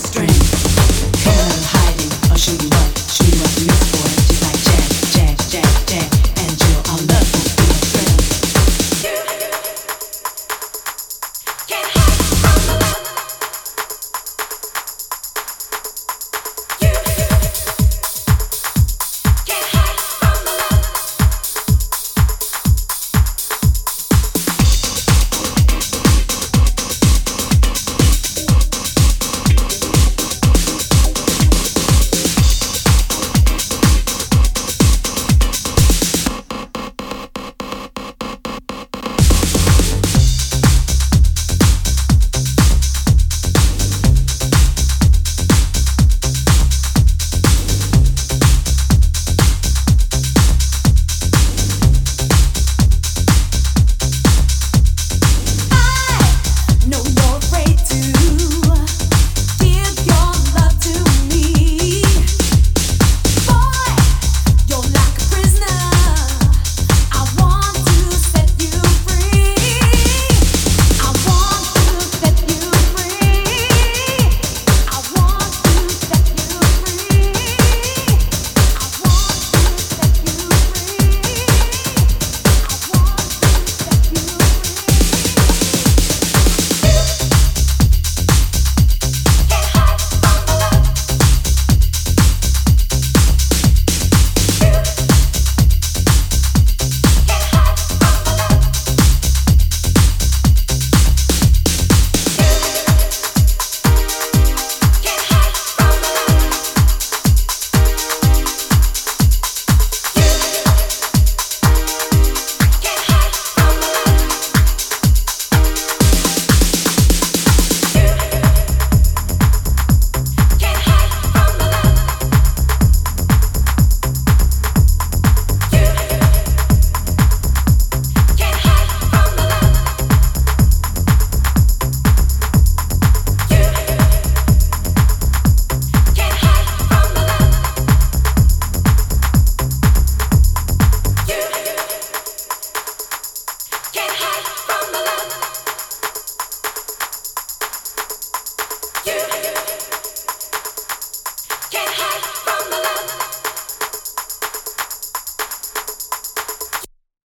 string. Hiding, or shooting what?